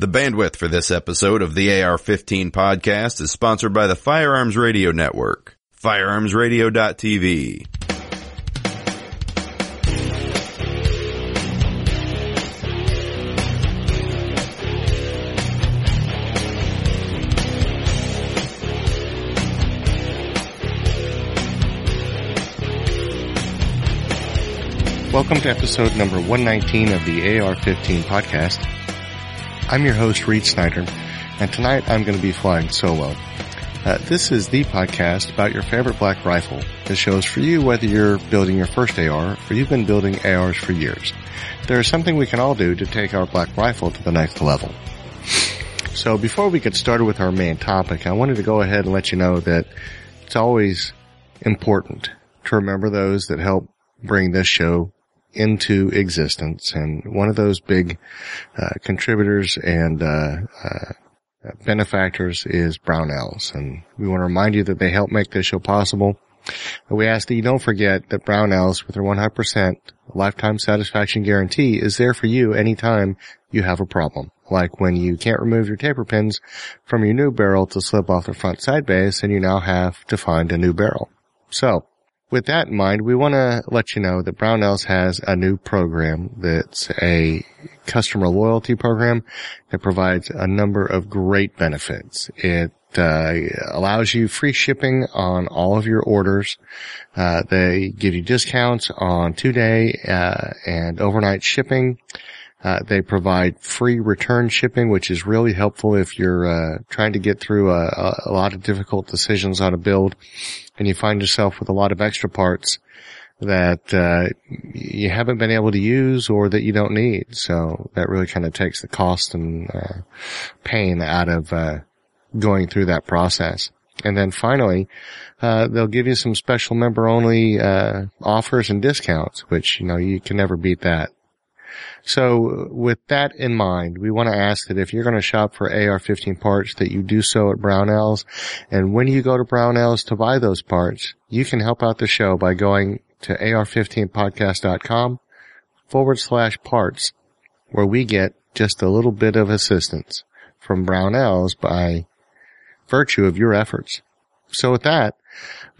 The bandwidth for this episode of the AR-15 podcast is sponsored by the Firearms Radio Network, firearmsradio.tv. Welcome to episode number 119 of the AR-15 podcast. I'm your host, Reed Snyder, and tonight I'm going to be flying solo. Uh, this is the podcast about your favorite black rifle. The show is for you whether you're building your first AR or you've been building ARs for years. There is something we can all do to take our black rifle to the next level. So before we get started with our main topic, I wanted to go ahead and let you know that it's always important to remember those that help bring this show into existence. And one of those big uh, contributors and uh, uh, benefactors is Brownells. And we want to remind you that they help make this show possible. We ask that you don't forget that Brownells with their 100% lifetime satisfaction guarantee is there for you anytime you have a problem. Like when you can't remove your taper pins from your new barrel to slip off the front sight base and you now have to find a new barrel. So, with that in mind, we want to let you know that Brownells has a new program that's a customer loyalty program that provides a number of great benefits. It uh, allows you free shipping on all of your orders. Uh, they give you discounts on two-day uh, and overnight shipping. Uh, they provide free return shipping, which is really helpful if you're uh, trying to get through a, a, lot of difficult decisions on a build, and you find yourself with a lot of extra parts that uh, you haven't been able to use or that you don't need. So that really kind of takes the cost and uh, pain out of uh, going through that process. And then finally, uh, they'll give you some special member only offers and discounts, which you know you can never beat that. So with that in mind, we want to ask that if you're going to shop for AR-15 parts, that you do so at Brownells. And when you go to Brownells to buy those parts, you can help out the show by going to AR15podcast.com forward slash parts, where we get just a little bit of assistance from Brownells by virtue of your efforts. So with that,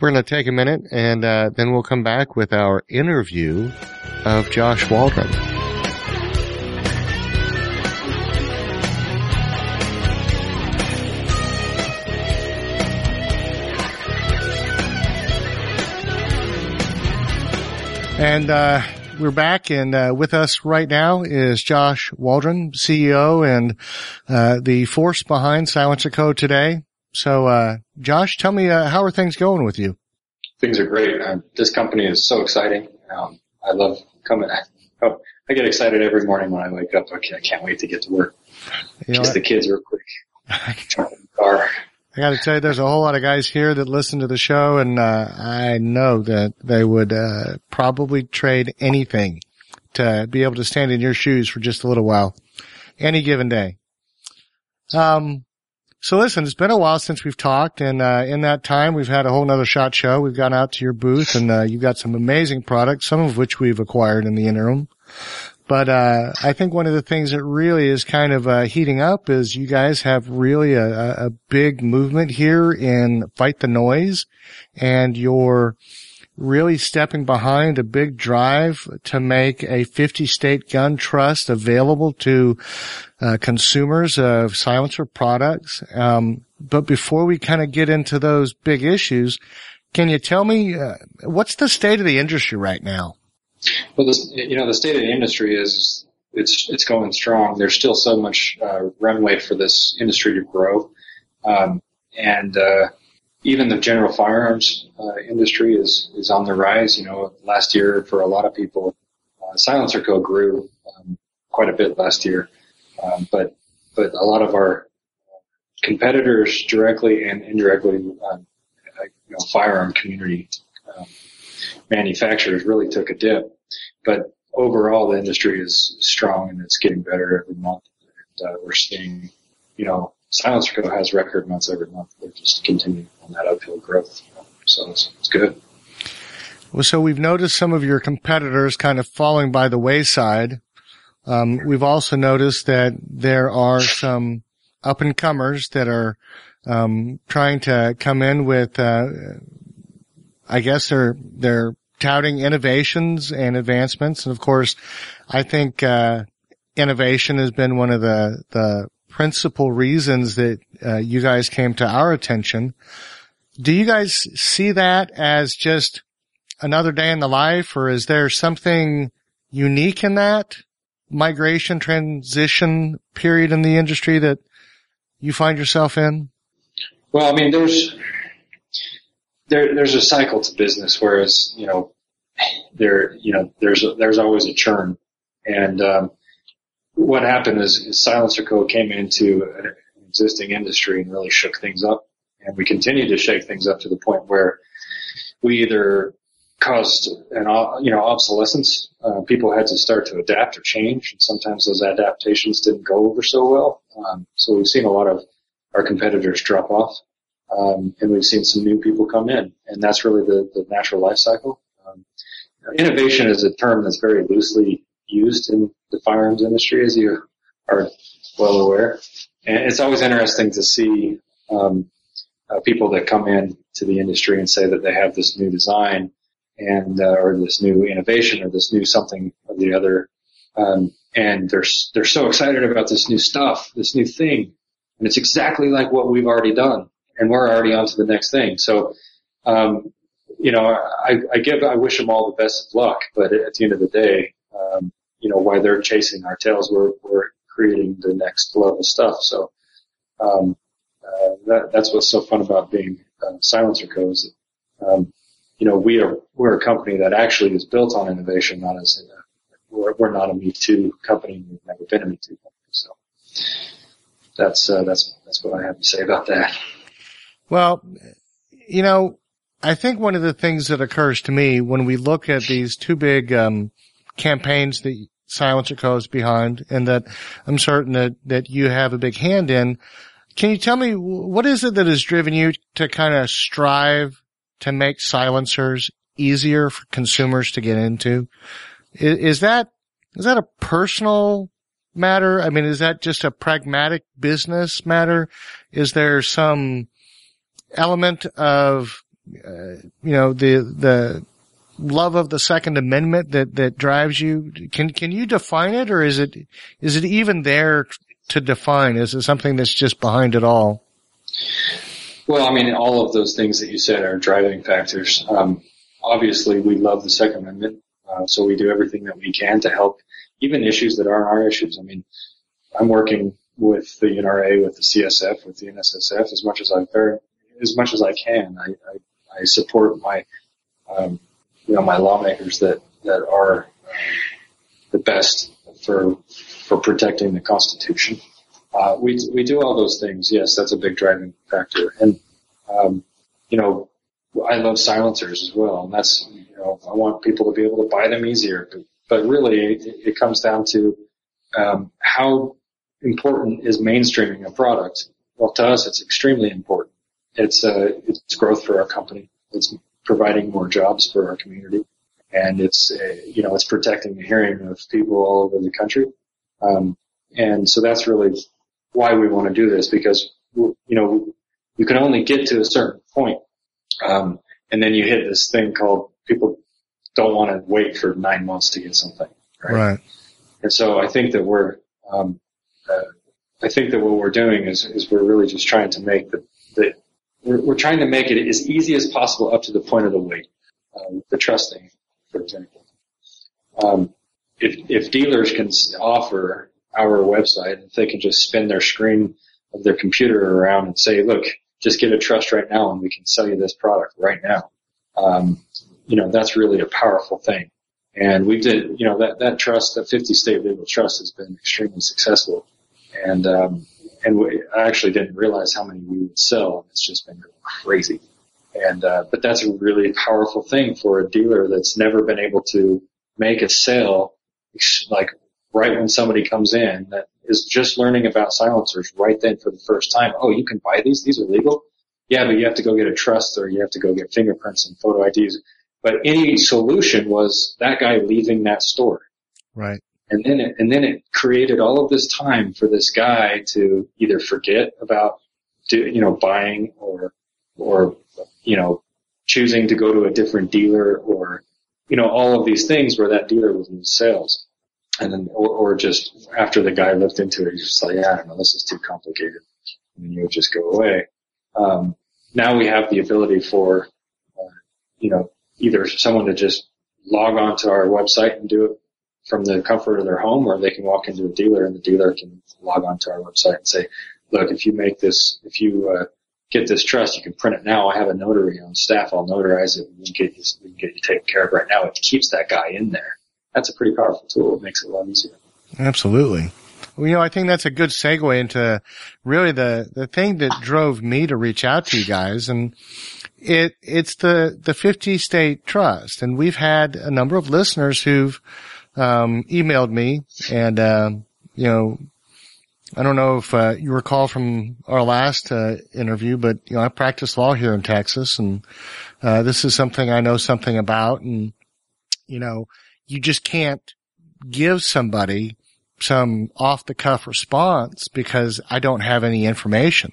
we're going to take a minute and uh, then we'll come back with our interview of Josh Waldron. And uh, we're back, and uh, with us right now is Josh Waldron, CEO and uh, the force behind Silencer Co today. So, uh, Josh, tell me uh, how are things going with you? Things are great. Uh, this company is so exciting. Um, I love coming. Oh, I get excited every morning when I wake up. Okay, I can't wait to get to work. You know Kiss the kids real quick. Jump in the car. I got to tell you, there's a whole lot of guys here that listen to the show, and uh, I know that they would uh, probably trade anything to be able to stand in your shoes for just a little while, any given day. Um, so listen, it's been a while since we've talked, and uh, in that time, we've had a whole nother SHOT Show. We've gone out to your booth, and uh, you've got some amazing products, some of which we've acquired in the interim. But uh, I think one of the things that really is kind of uh, heating up is you guys have really a, a big movement here in fight the noise, and you're really stepping behind a big drive to make a 50 state gun trust available to uh, consumers of silencer products. Um, but before we kind of get into those big issues, can you tell me uh, what's the state of the industry right now? Well, this, you know, the state of the industry is it's it's going strong. There's still so much uh, runway for this industry to grow, um, and uh, even the general firearms uh, industry is is on the rise. You know, last year for a lot of people, uh, silencer co grew um, quite a bit last year, um, but but a lot of our competitors, directly and indirectly, um, you know, firearm community um, manufacturers really took a dip. But overall, the industry is strong and it's getting better every month. And uh, we're seeing, you know, Silencer Co. has record months every month. They're just continuing on that uphill growth. So it's, it's good. Well, so we've noticed some of your competitors kind of falling by the wayside. Um, we've also noticed that there are some up and comers that are um, trying to come in with, uh, I guess they're they're touting innovations and advancements, and of course, I think uh, innovation has been one of the the principal reasons that uh, you guys came to our attention. Do you guys see that as just another day in the life, or is there something unique in that migration transition period in the industry that you find yourself in? Well, I mean, there's there there's a cycle to business, whereas you know there you know there's a, there's always a churn, and um, what happened is, is Silencer Co came into an existing industry and really shook things up, and we continue to shake things up to the point where we either caused an you know obsolescence. Uh, people had to start to adapt or change, and sometimes those adaptations didn't go over so well. Um, so we've seen a lot of our competitors drop off, um, and we've seen some new people come in, and that's really the, the natural life cycle. Um, innovation is a term that's very loosely used in the firearms industry, as you are well aware, and it's always interesting to see um, uh, people that come in to the industry and say that they have this new design and uh, or this new innovation or this new something or the other, um, and they're they're so excited about this new stuff, this new thing, and it's exactly like what we've already done, and we're already on to the next thing. So, um, you know, I, I give I wish them all the best of luck, but at the end of the day, um, you know, while they're chasing our tails, we're we're creating the next level stuff. So. Um, uh, that, that's what's so fun about being uh, Silencer Co. Is um, you know, we are, we're a company that actually is built on innovation, not as a, we're, we're not a Me Too company. We've never been a Me Too company. So that's, uh, that's, that's what I have to say about that. Well, you know, I think one of the things that occurs to me when we look at these two big, um, campaigns that Silencer Co. is behind and that I'm certain that, that you have a big hand in, can you tell me what is it that has driven you to kind of strive to make silencers easier for consumers to get into? Is, is that, is that a personal matter? I mean, is that just a pragmatic business matter? Is there some element of, uh, you know, the, the love of the second amendment that, that drives you? Can, can you define it or is it, is it even there to define? Is it something that's just behind it all? Well, I mean, all of those things that you said are driving factors. Um, obviously, we love the Second Amendment, uh, so we do everything that we can to help even issues that aren't our issues. I mean, I'm working with the NRA, with the CSF, with the NSSF as much as I very, as much as I can. I, I, I support my, um, you know, my lawmakers that that are the best for for protecting the Constitution. Uh, we we do all those things. Yes, that's a big driving factor. And um, you know, I love silencers as well, and that's you know, I want people to be able to buy them easier. But, but really, it, it comes down to um, how important is mainstreaming a product. Well, to us, it's extremely important. It's uh, it's growth for our company. It's providing more jobs for our community, and it's uh, you know, it's protecting the hearing of people all over the country. Um, and so that's really why we want to do this because, you know, you can only get to a certain point. Um, and then you hit this thing called people don't want to wait for nine months to get something. Right. right. And so I think that we're, um, uh, I think that what we're doing is, is we're really just trying to make the, the we're, we're trying to make it as easy as possible up to the point of the wait. um, the trusting, for example. Um, if, if dealers can offer our website, if they can just spin their screen of their computer around and say, look, just get a trust right now and we can sell you this product right now. Um, you know, that's really a powerful thing. And we did, you know, that, that trust, that 50 state legal trust has been extremely successful. And, um, and we, I actually didn't realize how many we would sell. It's just been crazy. And, uh, but that's a really powerful thing for a dealer that's never been able to make a sale like right when somebody comes in that is just learning about silencers right then for the first time. Oh, you can buy these? These are legal? Yeah, but you have to go get a trust or you have to go get fingerprints and photo IDs. But any solution was that guy leaving that store. Right. And then it, and then it created all of this time for this guy to either forget about, do, you know, buying or, or, you know, choosing to go to a different dealer or, you know, all of these things where that dealer would lose sales. And then, or, or just after the guy looked into it, he's just like, yeah, I don't know, this is too complicated. And you would just go away. Um, now we have the ability for, uh, you know, either someone to just log on to our website and do it from the comfort of their home, or they can walk into a dealer and the dealer can log on to our website and say, look, if you make this, if you, uh, get this trust, you can print it now. I have a notary on staff. I'll notarize it. We can get you, we can get you taken care of right now. It keeps that guy in there. That's a pretty powerful tool. It makes it a lot easier. Absolutely. Well, you know, I think that's a good segue into really the, the thing that drove me to reach out to you guys. And it, it's the, the 50 state trust. And we've had a number of listeners who've, um, emailed me and, uh, you know, I don't know if uh, you recall from our last uh, interview, but you know I practice law here in Texas, and uh, this is something I know something about. And you know, you just can't give somebody some off the cuff response because I don't have any information.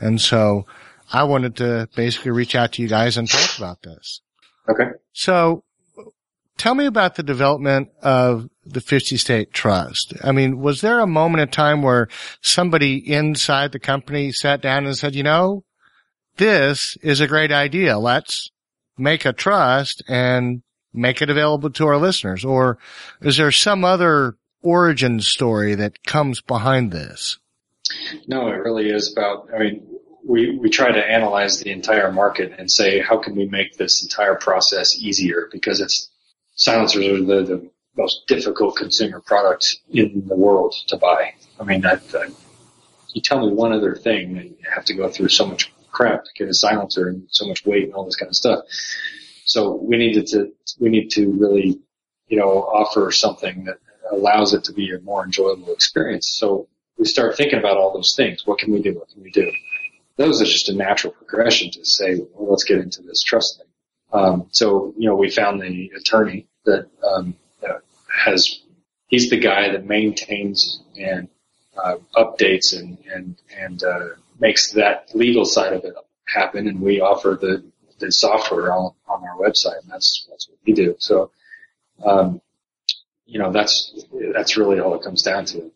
And so I wanted to basically reach out to you guys and talk about this. Okay. So tell me about the development of the 50 state trust. I mean, was there a moment in time where somebody inside the company sat down and said, you know, this is a great idea. Let's make a trust and make it available to our listeners. Or is there some other origin story that comes behind this? No, it really is about, I mean, we, we try to analyze the entire market and say, how can we make this entire process easier? Because it's silencers are the, the most difficult consumer product in the world to buy. I mean, I, I, you tell me one other thing and you have to go through so much crap to get a silencer and so much wait and all this kind of stuff. So we needed to, we need to really, you know, offer something that allows it to be a more enjoyable experience. So we start thinking about all those things. What can we do? What can we do? Those are just a natural progression to say, well, let's get into this trust thing. Um, so, you know, we found the attorney that, um, that has, he's the guy that maintains and, uh, updates and, and, and, uh, makes that legal side of it happen. And we offer the, the software on, on our website and that's, that's what we do. So, um, you know, that's, that's really all it comes down to.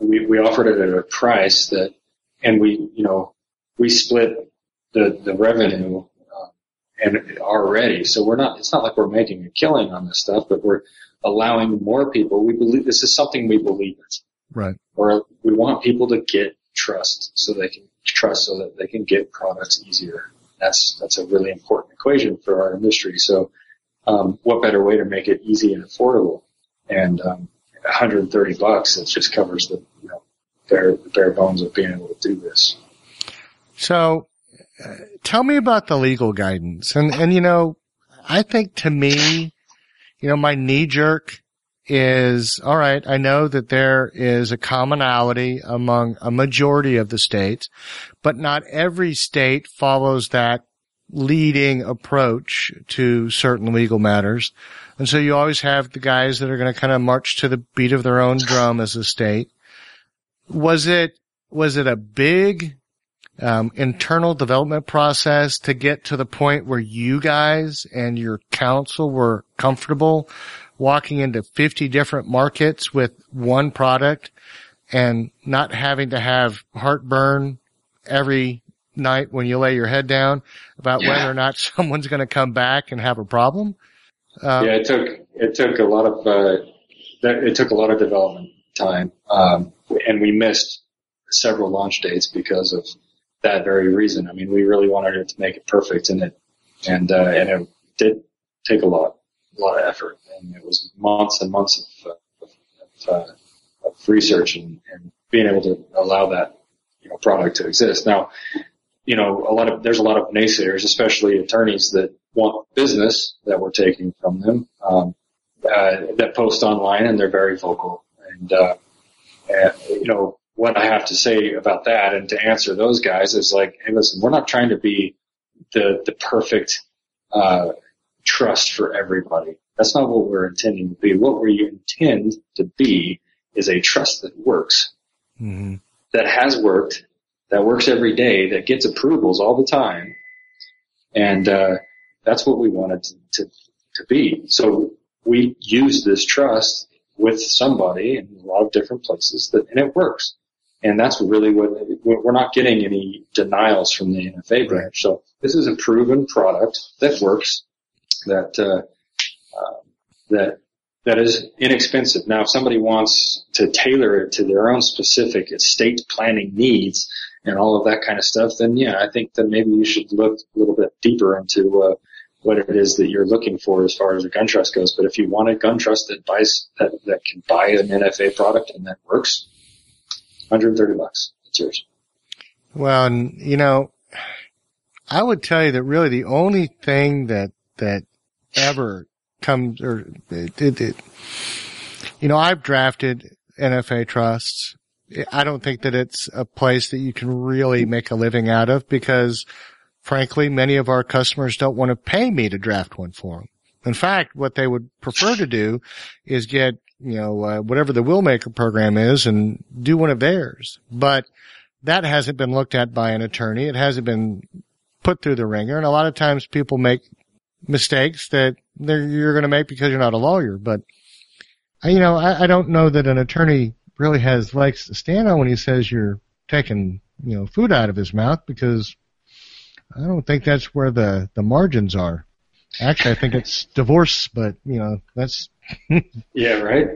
We, we offered it at a price that, and we, you know, we split the, the revenue and already. So we're not, it's not like we're making a killing on this stuff, but we're allowing more people. We believe this is something we believe in. Right. Or we want people to get trust so they can trust so that they can get products easier. That's, that's a really important equation for our industry. So, um, what better way to make it easy and affordable? And, um, 130 bucks, it just covers the, you know, bare, the bare bones of being able to do this. So tell me about the legal guidance. And, and, you know, I think to me, you know, my knee jerk is, all right, I know that there is a commonality among a majority of the states, but not every state follows that leading approach to certain legal matters. And so you always have the guys that are going to kind of march to the beat of their own drum as a state. Was it, was it a big um, internal development process to get to the point where you guys and your counsel were comfortable walking into 50 different markets with one product and not having to have heartburn every night when you lay your head down about yeah. whether or not someone's going to come back and have a problem. Um, yeah, it took it took a lot of uh, it took a lot of development time, um, and we missed several launch dates because of that very reason. I mean, we really wanted it to make it perfect, and it and uh, and it did take a lot, a lot of effort, and it was months and months of, of, of, uh, of research and, and being able to allow that you know product to exist. Now, you know, a lot of there's a lot of naysayers, especially attorneys that want business that we're taking from them um, uh, that post online, and they're very vocal, and, uh, and you know what I have to say about that and to answer those guys is like, hey, listen, we're not trying to be the the perfect uh, trust for everybody. That's not what we're intending to be. What we intend to be is a trust that works, mm-hmm. that has worked, that works every day, that gets approvals all the time. And, uh, that's what we wanted to, to, to be. So we use this trust with somebody in a lot of different places that, and it works. And that's really what, we're not getting any denials from the NFA branch. So this is a proven product that works, that, uh, uh, that, that is inexpensive. Now, if somebody wants to tailor it to their own specific estate planning needs and all of that kind of stuff, then yeah, I think that maybe you should look a little bit deeper into, uh, what it is that you're looking for as far as a gun trust goes. But if you want a gun trust that buys, that, that can buy an NFA product and that works, 130 bucks. It's yours. Well, and you know, I would tell you that really the only thing that, that ever comes or it, it, it, you know, I've drafted NFA trusts. I don't think that it's a place that you can really make a living out of because frankly, many of our customers don't want to pay me to draft one for them. In fact, what they would prefer to do is get you know, uh, whatever the Willmaker program is and do one of theirs. But that hasn't been looked at by an attorney. It hasn't been put through the ringer. And a lot of times people make mistakes that you're going to make because you're not a lawyer. But, you know, I, I don't know that an attorney really has legs to stand on when he says you're taking, you know, food out of his mouth because I don't think that's where the, the margins are. Actually, I think it's divorce, but you know, that's yeah, right.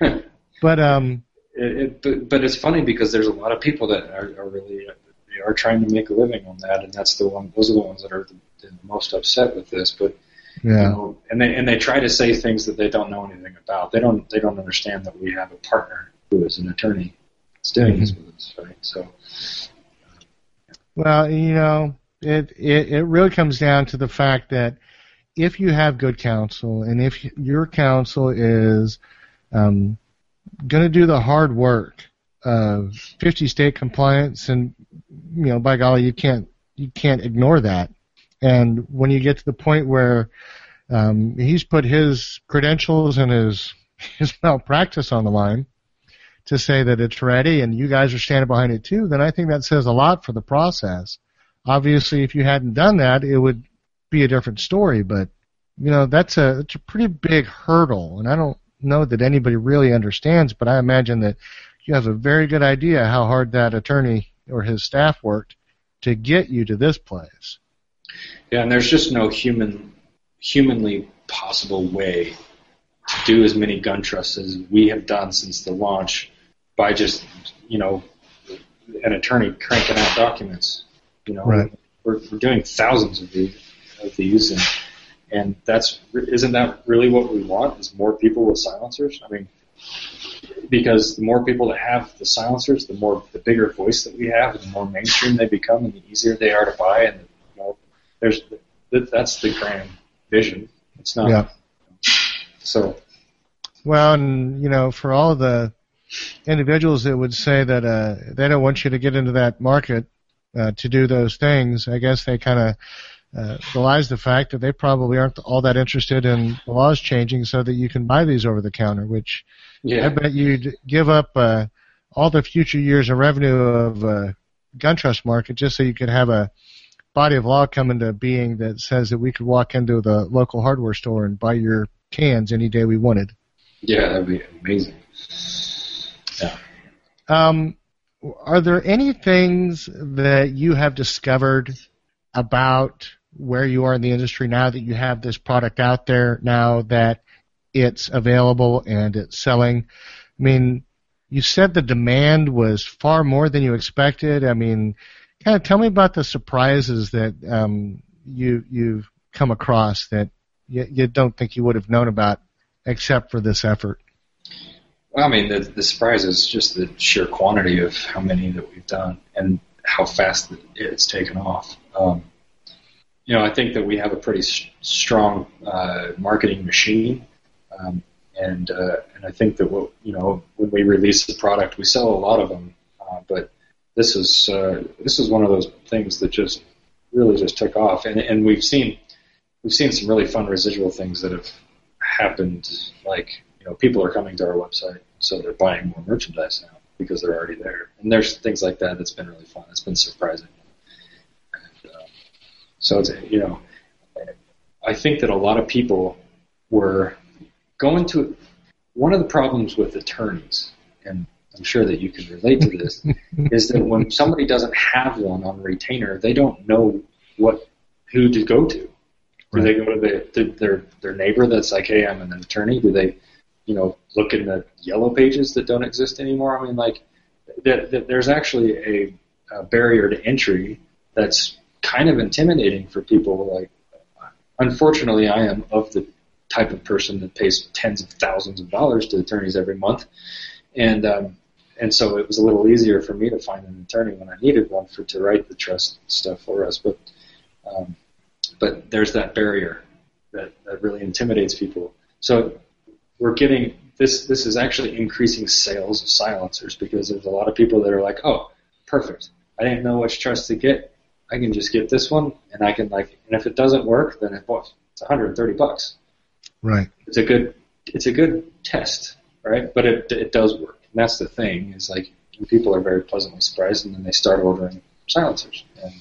but um, it, it, but but it's funny because there's a lot of people that are, are really they are trying to make a living on that, and that's the one. Those are the ones that are the, the most upset with this. But yeah, you know, and they and they try to say things that they don't know anything about. They don't they don't understand that we have a partner who is an attorney that's doing mm-hmm. this with us, right? So. Well, you know, it, it it really comes down to the fact that if you have good counsel and if your counsel is um, going to do the hard work of 50 state compliance, and you know, by golly, you can't you can't ignore that. And when you get to the point where um, he's put his credentials and his his malpractice on the line to say that it's ready, and you guys are standing behind it too, then I think that says a lot for the process. Obviously, if you hadn't done that, it would be a different story, but you know that's a it's a pretty big hurdle, and I don't know that anybody really understands. But I imagine that you have a very good idea how hard that attorney or his staff worked to get you to this place. Yeah, and there's just no human, humanly possible way to do as many gun trusts as we have done since the launch by just, you know, an attorney cranking out documents. You know, right. we're, we're doing thousands of these of these, and and that's isn't that really what we want? Is more people with silencers? I mean, because the more people that have the silencers, the more the bigger voice that we have, and the more mainstream they become, and the easier they are to buy. And you know, there's that's the grand vision. It's not. Yeah. So. Well, and you know, for all the individuals that would say that uh, they don't want you to get into that market uh, to do those things, I guess they kind of uh, belies the fact that they probably aren't all that interested in the laws changing so that you can buy these over the counter, which yeah. I bet you'd give up uh, all the future years of revenue of uh, gun trust market just so you could have a body of law come into being that says that we could walk into the local hardware store and buy your cans any day we wanted. Yeah, that'd be amazing. Yeah. Um, are there any things that you have discovered about where you are in the industry now that you have this product out there now that it's available and it's selling. I mean, you said the demand was far more than you expected. I mean, kind of tell me about the surprises that um, you you've come across that you, you don't think you would have known about except for this effort. Well, I mean, the, the surprise is just the sheer quantity of how many that we've done and how fast it's taken off. Um, you know, I think that we have a pretty strong uh, marketing machine, um, and uh, and I think that what you know when we release the product, we sell a lot of them, uh, but this is uh, this is one of those things that just really just took off, and and we've seen we've seen some really fun residual things that have happened like you know people are coming to our website, so they're buying more merchandise now because they're already there. And there's things like that that's been really fun. It's been surprising. So it's you know, I think that a lot of people were going to one of the problems with attorneys, and I'm sure that you can relate to this, is that when somebody doesn't have one on retainer, they don't know what who to go to. Do right. they go to the, to their their neighbor that's like, hey, I'm an attorney? Do they, you know, look in the yellow pages that don't exist anymore? I mean, like, that, that there's actually a, a barrier to entry that's kind of intimidating for people. Like, unfortunately, I am of the type of person that pays tens of thousands of dollars to attorneys every month, and um, and so it was a little easier for me to find an attorney when I needed one for to write the trust stuff for us. But um, but there's that barrier that, that really intimidates people. So we're getting this. This is actually increasing sales of silencers because there's a lot of people that are like, oh, perfect. I didn't know which trust to get. I can just get this one, and I can like, and if it doesn't work, then it, well, it's 130 bucks. Right. It's a good, it's a good test, right? But it it does work, and that's the thing is like people are very pleasantly surprised, and then they start ordering silencers, and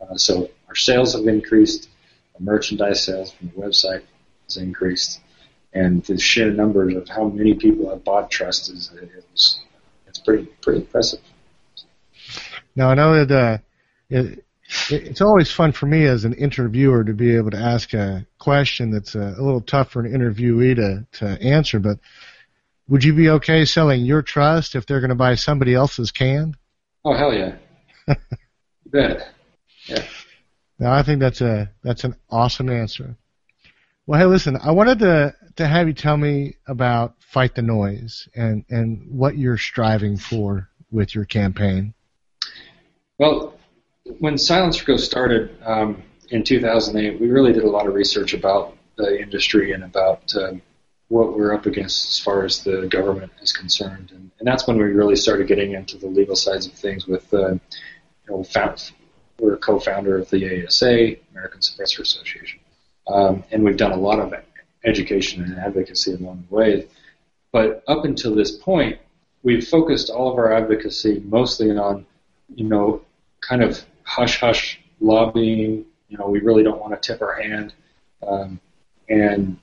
uh, so our sales have increased, our merchandise sales from the website has increased, and the sheer numbers of how many people have bought trust is it's, it's pretty pretty impressive. Now I know that uh, it, it's always fun for me as an interviewer to be able to ask a question that's a, a little tough for an interviewee to, to answer, but would you be okay selling your trust if they're going to buy somebody else's can? Oh hell yeah! you bet. Yeah. Now I think that's a that's an awesome answer. Well, hey, listen, I wanted to to have you tell me about Fight the Noise and and what you're striving for with your campaign. Well, when Silencer Co started um, in 2008, we really did a lot of research about the industry and about um, what we're up against as far as the government is concerned, and, and that's when we really started getting into the legal sides of things. With uh, you know, found, we're a co-founder of the ASA, American Suppressor Association, um, and we've done a lot of education and advocacy along the way. But up until this point, we've focused all of our advocacy mostly on, you know, kind of hush hush lobbying. You know, we really don't want to tip our hand, um, and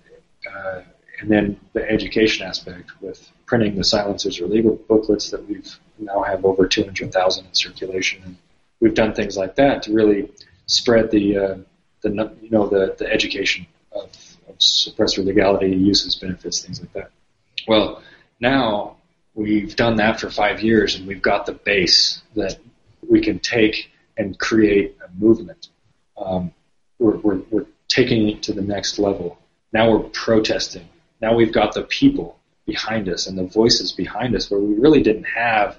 uh, and then the education aspect with printing the silencers or legal booklets that we've now have over 200,000 in circulation, and we've done things like that to really spread the uh, the you know the the education of, of suppressor legality, uses, benefits, things like that. Well, now we've done that for five years, and we've got the base that we can take and create a movement. Um, we're, we're, we're taking it to the next level. Now we're protesting. Now we've got the people behind us and the voices behind us where we really didn't have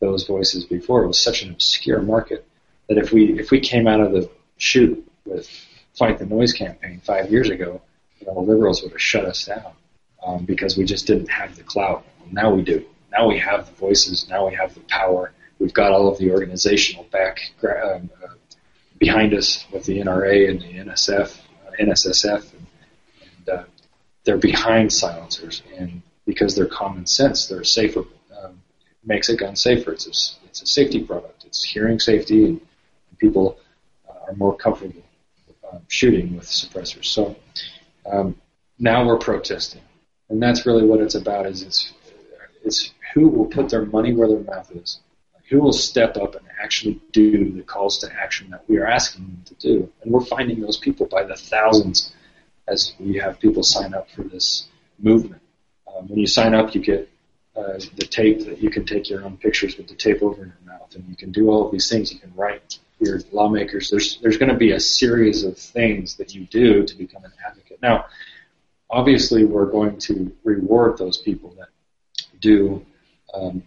those voices before. It was such an obscure market that if we if we came out of the chute with Fight the Noise campaign five years ago, the liberals would have shut us down um, because we just didn't have the clout. Well, now we do. Now we have the voices. Now we have the power We've got all of the organizational back um, uh, behind us with the NRA and the NSF, uh, NSSF, and, and uh, they're behind silencers, and because they're common sense, they're safer. Um, makes a gun safer. It's a, it's a safety product. It's hearing safety, and people uh, are more comfortable um, shooting with suppressors. So um, now we're protesting, and that's really what it's about. Is it's it's who will put their money where their mouth is who will step up and actually do the calls to action that we are asking them to do. And we're finding those people by the thousands as we have people sign up for this movement. Um, when you sign up, you get uh, the tape that you can take your own pictures with the tape over in your mouth, and you can do all of these things. You can write your lawmakers. There's there's going to be a series of things that you do to become an advocate. Now, obviously, we're going to reward those people that do um,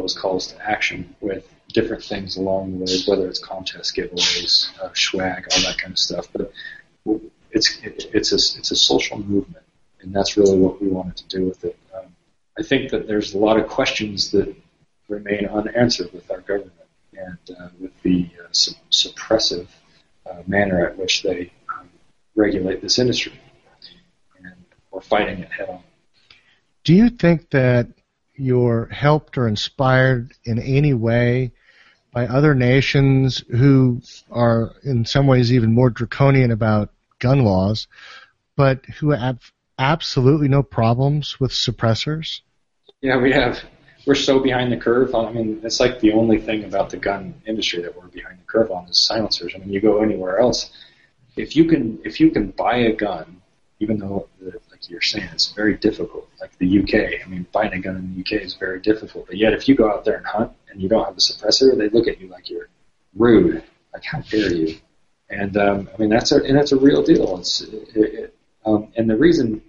those calls to action with different things along the way, whether it's contest giveaways, uh, swag, all that kind of stuff. But it's it, it's a it's a social movement, and that's really what we wanted to do with it. Um, I think that there's a lot of questions that remain unanswered with our government and uh, with the uh, su- suppressive uh, manner at which they um, regulate this industry. And we're fighting it head on. Do you think that you're helped or inspired in any way by other nations who are in some ways even more draconian about gun laws, but who have absolutely no problems with suppressors? Yeah, we have. We're so behind the curve. I mean, it's like the only thing about the gun industry that we're behind the curve on is silencers. I mean, you go anywhere else, if you can if you can buy a gun, even though like you're saying it's very difficult, like the UK. I mean, buying a gun in the UK is very difficult. But yet, if you go out there and hunt and you don't have a suppressor, they look at you like you're rude. Like, how dare you? And um, I mean, that's a and that's a real deal. It's it, it, um, and the reason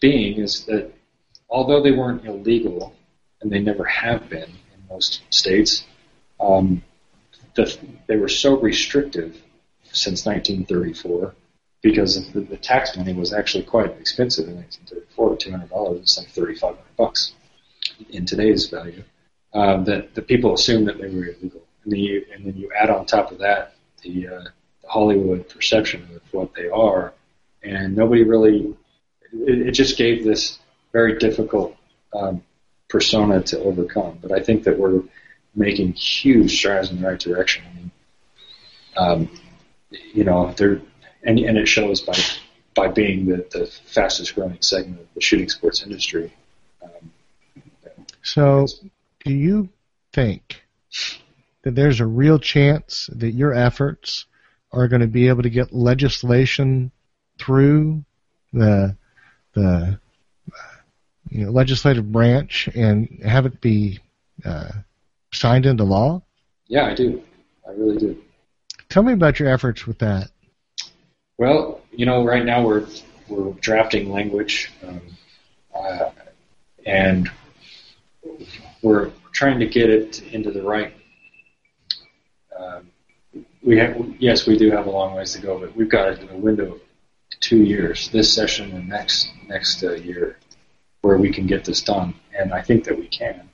being is that although they weren't illegal, and they never have been in most states, um, the, they were so restrictive since 1934 because the, the, tax money was actually quite expensive in 1934. Two hundred dollars, it's like 3,500 bucks in today's value. Um, that the people assumed that they were illegal, and then you and then you add on top of that the, uh, the Hollywood perception of what they are, and nobody really. It, it just gave this very difficult um, persona to overcome. But I think that we're making huge strides in the right direction. I mean, um, you know, there, and, and it shows by by being the, the fastest growing segment of the shooting sports industry. Um, so, do you think that there's a real chance that your efforts are going to be able to get legislation through the the you know, legislative branch and have it be uh, signed into law? Yeah, I do. I really do. Tell me about your efforts with that. Well, you know, right now we're we're drafting language, um, uh, and we're trying to get it into the right. Um, we have, yes, we do have a long ways to go, but we've got a, window of two years, this session and next next uh, year, where we can get this done, and I think that we can.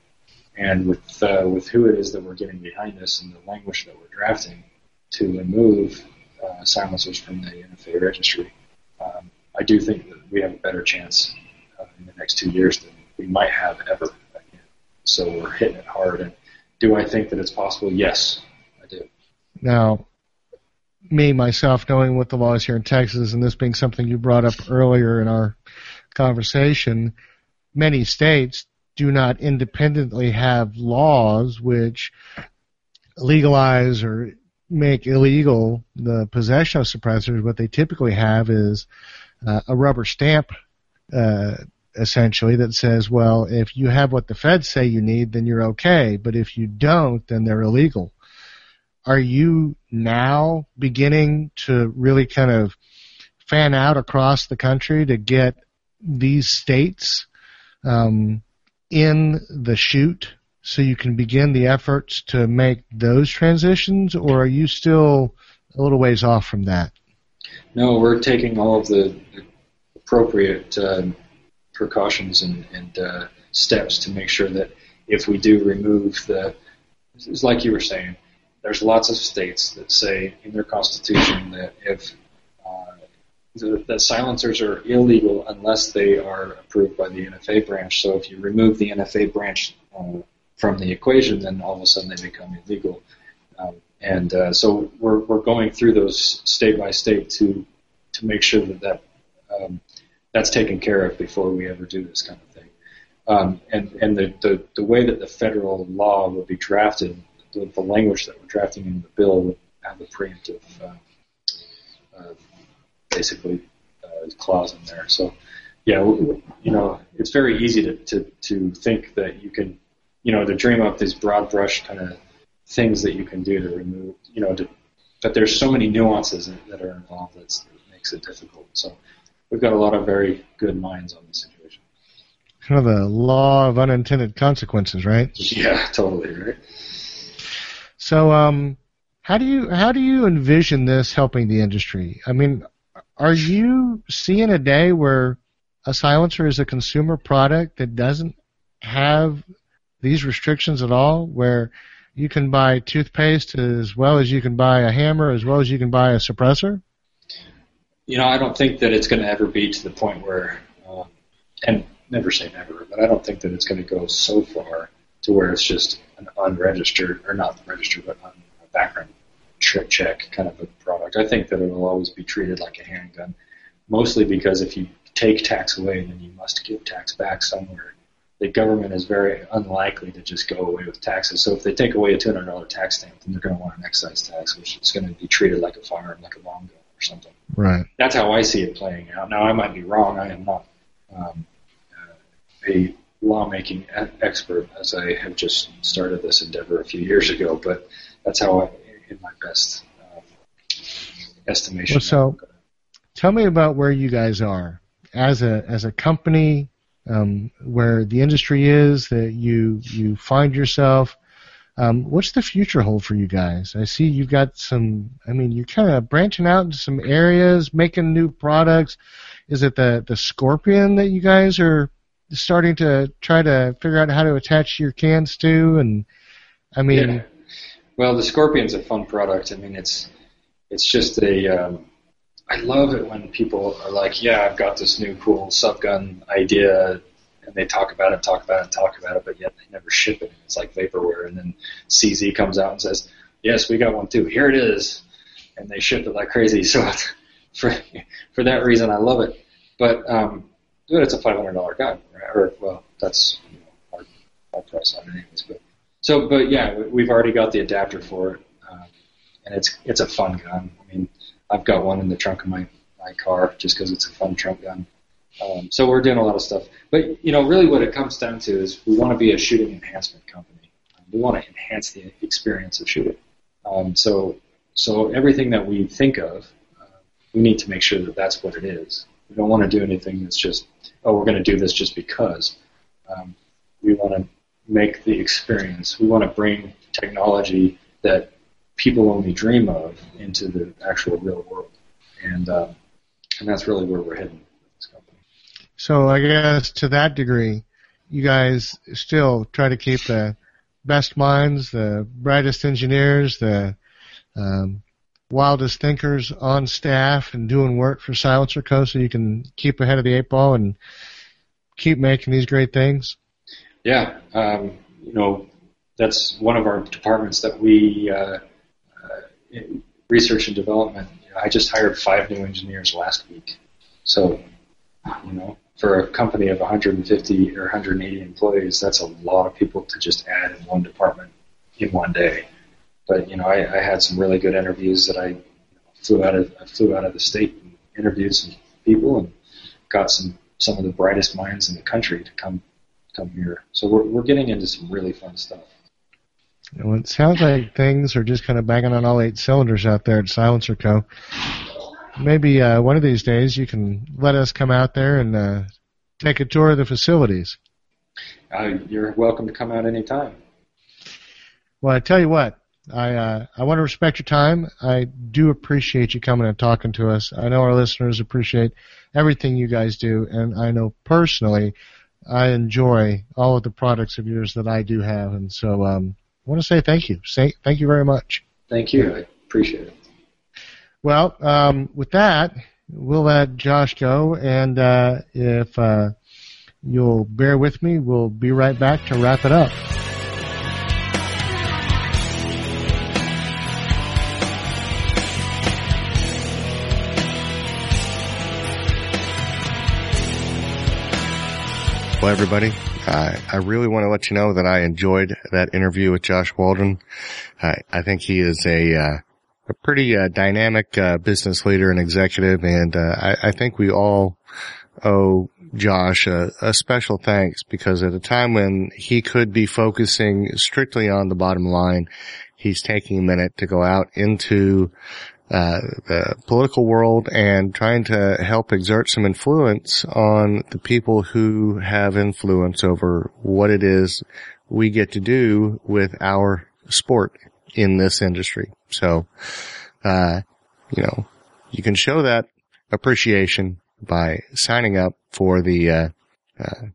And with uh, with who it is that we're getting behind us and the language that we're drafting to remove uh, silencers from the NFA registry, um, I do think that we have a better chance uh, in the next two years than we might have ever. Again. So we're hitting it hard. And do I think that it's possible? Yes, I do. Now, me myself knowing what the law is here in Texas, and this being something you brought up earlier in our conversation many states do not independently have laws which legalize or make illegal the possession of suppressors. What they typically have is uh, a rubber stamp, uh, essentially, that says, well, if you have what the feds say you need, then you're okay. But if you don't, then they're illegal. Are you now beginning to really kind of fan out across the country to get these states um, in the chute so you can begin the efforts to make those transitions, or are you still a little ways off from that? No, we're taking all of the appropriate uh, precautions and, and uh, steps to make sure that if we do remove the, it's like you were saying, there's lots of states that say in their constitution that if the, the, silencers are illegal unless they are approved by the NFA branch. So if you remove the NFA branch uh, from the equation, then all of a sudden they become illegal. Um, and uh, so we're we're going through those state by state to to make sure that that um, that's taken care of before we ever do this kind of thing. Um, and and the, the the way that the federal law would be drafted, the, the language that we're drafting in the bill would have a preemptive. Uh, uh basically uh, clause in there. So, yeah, you know, it's very easy to, to, to think that you can, you know, to dream up these broad brush kind of things that you can do to remove, you know, to, but there's so many nuances that are involved that makes it difficult. So we've got a lot of very good minds on this situation. Kind of the law of unintended consequences, right? Yeah, totally, right? So, um, how do you how do you envision this helping the industry? I mean, are you seeing a day where a silencer is a consumer product that doesn't have these restrictions at all, where you can buy toothpaste as well as you can buy a hammer, as well as you can buy a suppressor? You know, I don't think that it's going to ever be to the point where uh, and never say never, but I don't think that it's going to go so far to where it's just an unregistered or not registered, but on a background check kind of a product. I think that it will always be treated like a handgun, mostly because if you take tax away, then you must give tax back somewhere. The government is very unlikely to just go away with taxes. So if they take away a two hundred dollar tax stamp, then they're going to want an excise tax, which is going to be treated like a firearm, like a long gun or something. Right. That's how I see it playing out. Now I might be wrong. I am not um, uh, a lawmaking expert, as I have just started this endeavor a few years ago. But that's how I, in my best uh, estimation. Well, so, tell me about where you guys are as a as a company, um, where the industry is that you you find yourself. Um, what's the future hold for you guys? I see you've got some. I mean, you're kind of branching out into some areas, making new products. Is it the the Scorpion that you guys are starting to try to figure out how to attach your cans to? And I mean, yeah. well, the Scorpion's a fun product. I mean, it's it's just a um, I love it when people are like, yeah, I've got this new cool subgun idea, and they talk about it, talk about it, talk about it, but yet they never ship it. It's like vaporware, and then CZ comes out and says, yes, we got one too. Here it is, and they ship it like crazy. So for for that reason, I love it. But um, but it's a five hundred dollar gun, right? or well, that's you know, our, our price on it anyways. But so, but yeah, we've already got the adapter for it, um, and it's it's a fun gun. I mean I've got one in the trunk of my, my car just because it's a fun trunk gun. Um, so we're doing a lot of stuff. But, you know, really what it comes down to is we want to be a shooting enhancement company. Um, we want to enhance the experience of shooting. Um, so, so everything that we think of, uh, we need to make sure that that's what it is. We don't want to do anything that's just, oh, we're going to do this just because. Um, we want to make the experience. We want to bring technology that people only dream of into the actual real world, and uh, and that's really where we're heading with this company. So I guess to that degree, you guys still try to keep the best minds, the brightest engineers, the um, wildest thinkers on staff and doing work for Silencer Co. so you can keep ahead of the eight ball and keep making these great things? Yeah, um, you know, that's one of our departments that we uh, research and development, you know, I just hired five new engineers last week. So, you know, for a company of 150 or 180 employees, that's a lot of people to just add in one department in one day. But you know, I, I had some really good interviews that I flew out of I flew out of the state and interviewed some people and got some some of the brightest minds in the country to come come here. So we're we're getting into some really fun stuff. Well, it sounds like things are just kind of banging on all eight cylinders out there at Silencer Co. Maybe uh, one of these days you can let us come out there and uh, take a tour of the facilities. Uh, you're welcome to come out anytime. Well, I tell you what, I uh, I want to respect your time. I do appreciate you coming and talking to us. I know our listeners appreciate everything you guys do, and I know personally I enjoy all of the products of yours that I do have, and so um, I want to say thank you. Say thank you very much. Thank you. I appreciate it. Well, um, with that, we'll let Josh go, and uh, if uh, you'll bear with me, we'll be right back to wrap it up. Well, everybody, I really want to let you know that I enjoyed that interview with Josh Waldron. I, I think he is a uh, a pretty uh, dynamic uh, business leader and executive, and uh, I, I, think we all owe Josh a, a, special thanks because at a time when he could be focusing strictly on the bottom line, he's taking a minute to go out into uh, the political world and trying to help exert some influence on the people who have influence over what it is we get to do with our sport in this industry. So, uh, you know, you can show that appreciation by signing up for the, uh, uh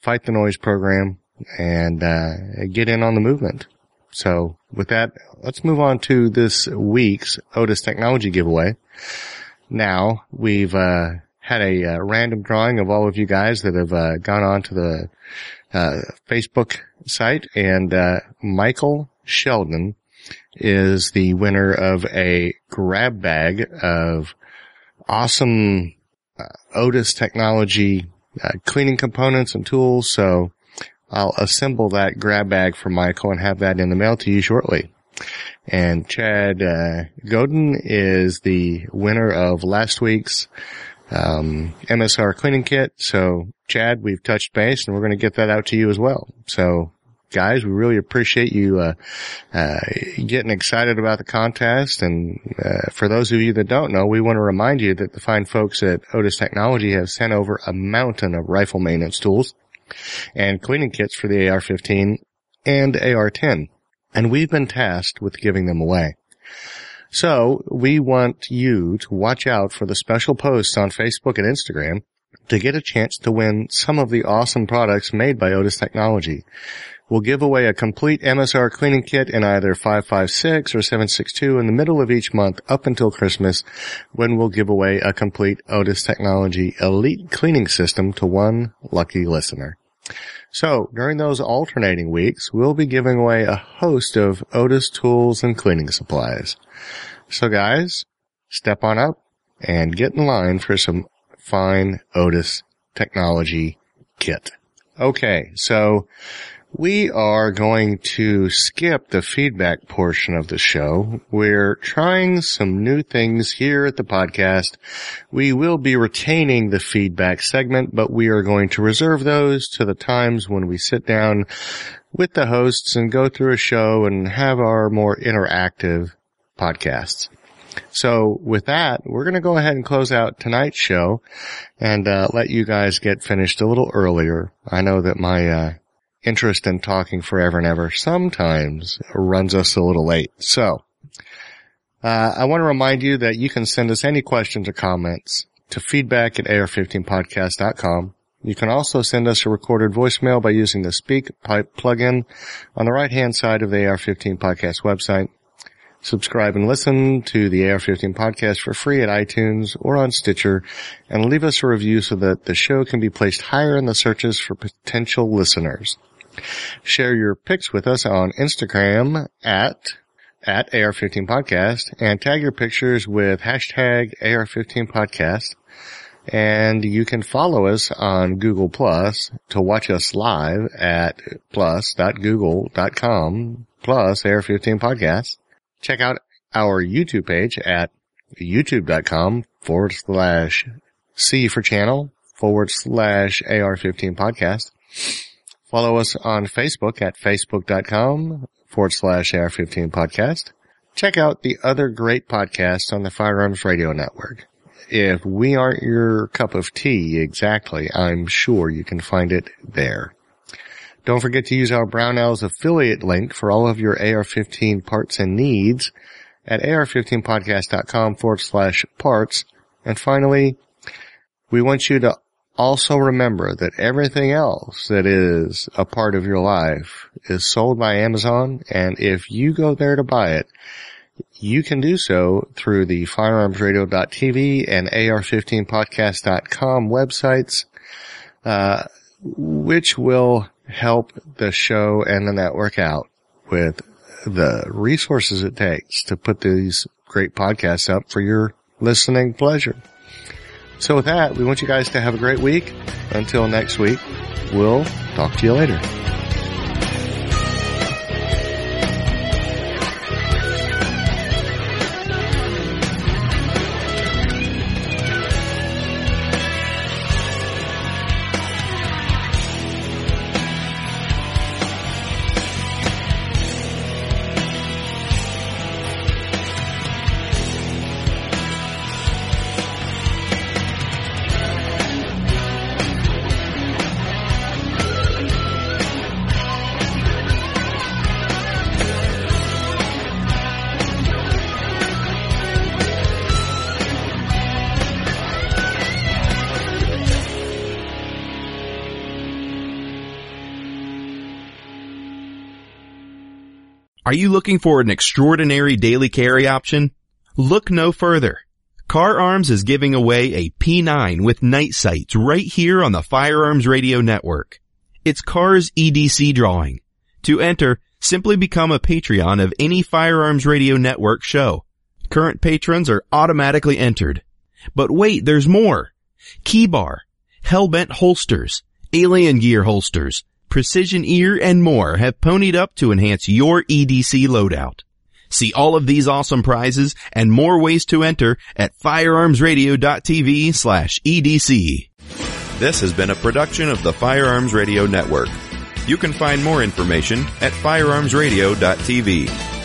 Fight the Noise program and, uh, get in on the movement. So with that, let's move on to this week's Otis Technology giveaway. Now we've, uh, had a uh, random drawing of all of you guys that have uh, gone on to the uh, Facebook site, and uh, Michael Sheldon is the winner of a grab bag of awesome uh, Otis technology cleaning components and tools. So I'll assemble that grab bag for Michael and have that in the mail to you shortly. And Chad uh, Godin is the winner of last week's um, MSR cleaning kit. So Chad, we've touched base and we're going to get that out to you as well. So guys, we really appreciate you, uh, uh, getting excited about the contest. And, uh, for those of you that don't know, we want to remind you that the fine folks at Otis Technology have sent over a mountain of rifle maintenance tools and cleaning kits for the AR-15 and AR-10. And we've been tasked with giving them away. So we want you to watch out for the special posts on Facebook and Instagram to get a chance to win some of the awesome products made by Otis Technology. We'll give away a complete MSR cleaning kit in either 556 or 762 in the middle of each month up until Christmas when we'll give away a complete Otis Technology Elite cleaning system to one lucky listener. So during those alternating weeks, we'll be giving away a host of Otis tools and cleaning supplies. So guys, step on up and get in line for some fine Otis technology kit. Okay. So we are going to skip the feedback portion of the show. We're trying some new things here at the podcast. We will be retaining the feedback segment, but we are going to reserve those to the times when we sit down with the hosts and go through a show and have our more interactive podcasts. So with that, we're going to go ahead and close out tonight's show and uh, let you guys get finished a little earlier. I know that my uh, interest in talking forever and ever sometimes runs us a little late. So, uh, I want to remind you that you can send us any questions or comments to feedback at ar15podcast.com. You can also send us a recorded voicemail by using the SpeakPipe plugin on the right hand side of the AR15 podcast website. Subscribe and listen to the AR15 podcast for free at iTunes or on Stitcher and leave us a review so that the show can be placed higher in the searches for potential listeners. Share your pics with us on Instagram at at AR15 podcast and tag your pictures with hashtag AR15 podcast. And you can follow us on Google Plus to watch us live at plus.google.com plus AR15 podcast. Check out our YouTube page at youtube.com forward slash C for channel forward slash AR15 podcast. Follow us on Facebook at facebook.com forward slash AR15 podcast. Check out the other great podcasts on the Firearms Radio Network. If we aren't your cup of tea exactly, I'm sure you can find it there. Don't forget to use our Brownells affiliate link for all of your AR-15 parts and needs at ar15podcast.com forward slash parts. And finally, we want you to also remember that everything else that is a part of your life is sold by Amazon. And if you go there to buy it, you can do so through the firearmsradio.tv and ar15podcast.com websites, uh, which will help the show and the network out with the resources it takes to put these great podcasts up for your listening pleasure. So with that, we want you guys to have a great week. Until next week, we'll talk to you later. Are you looking for an extraordinary daily carry option? Look no further. Kahr Arms is giving away a P9 with night sights right here on the Firearms Radio Network. It's Kahr's EDC drawing. To enter, simply become a Patreon of any Firearms Radio Network show. Current patrons are automatically entered. But wait, there's more. Keybar, Hellbent holsters, Alien Gear holsters, Precision Ear, and more have ponied up to enhance your EDC loadout. See all of these awesome prizes and more ways to enter at firearmsradio.tv slash EDC. This has been a production of the Firearms Radio Network. You can find more information at firearmsradio.tv.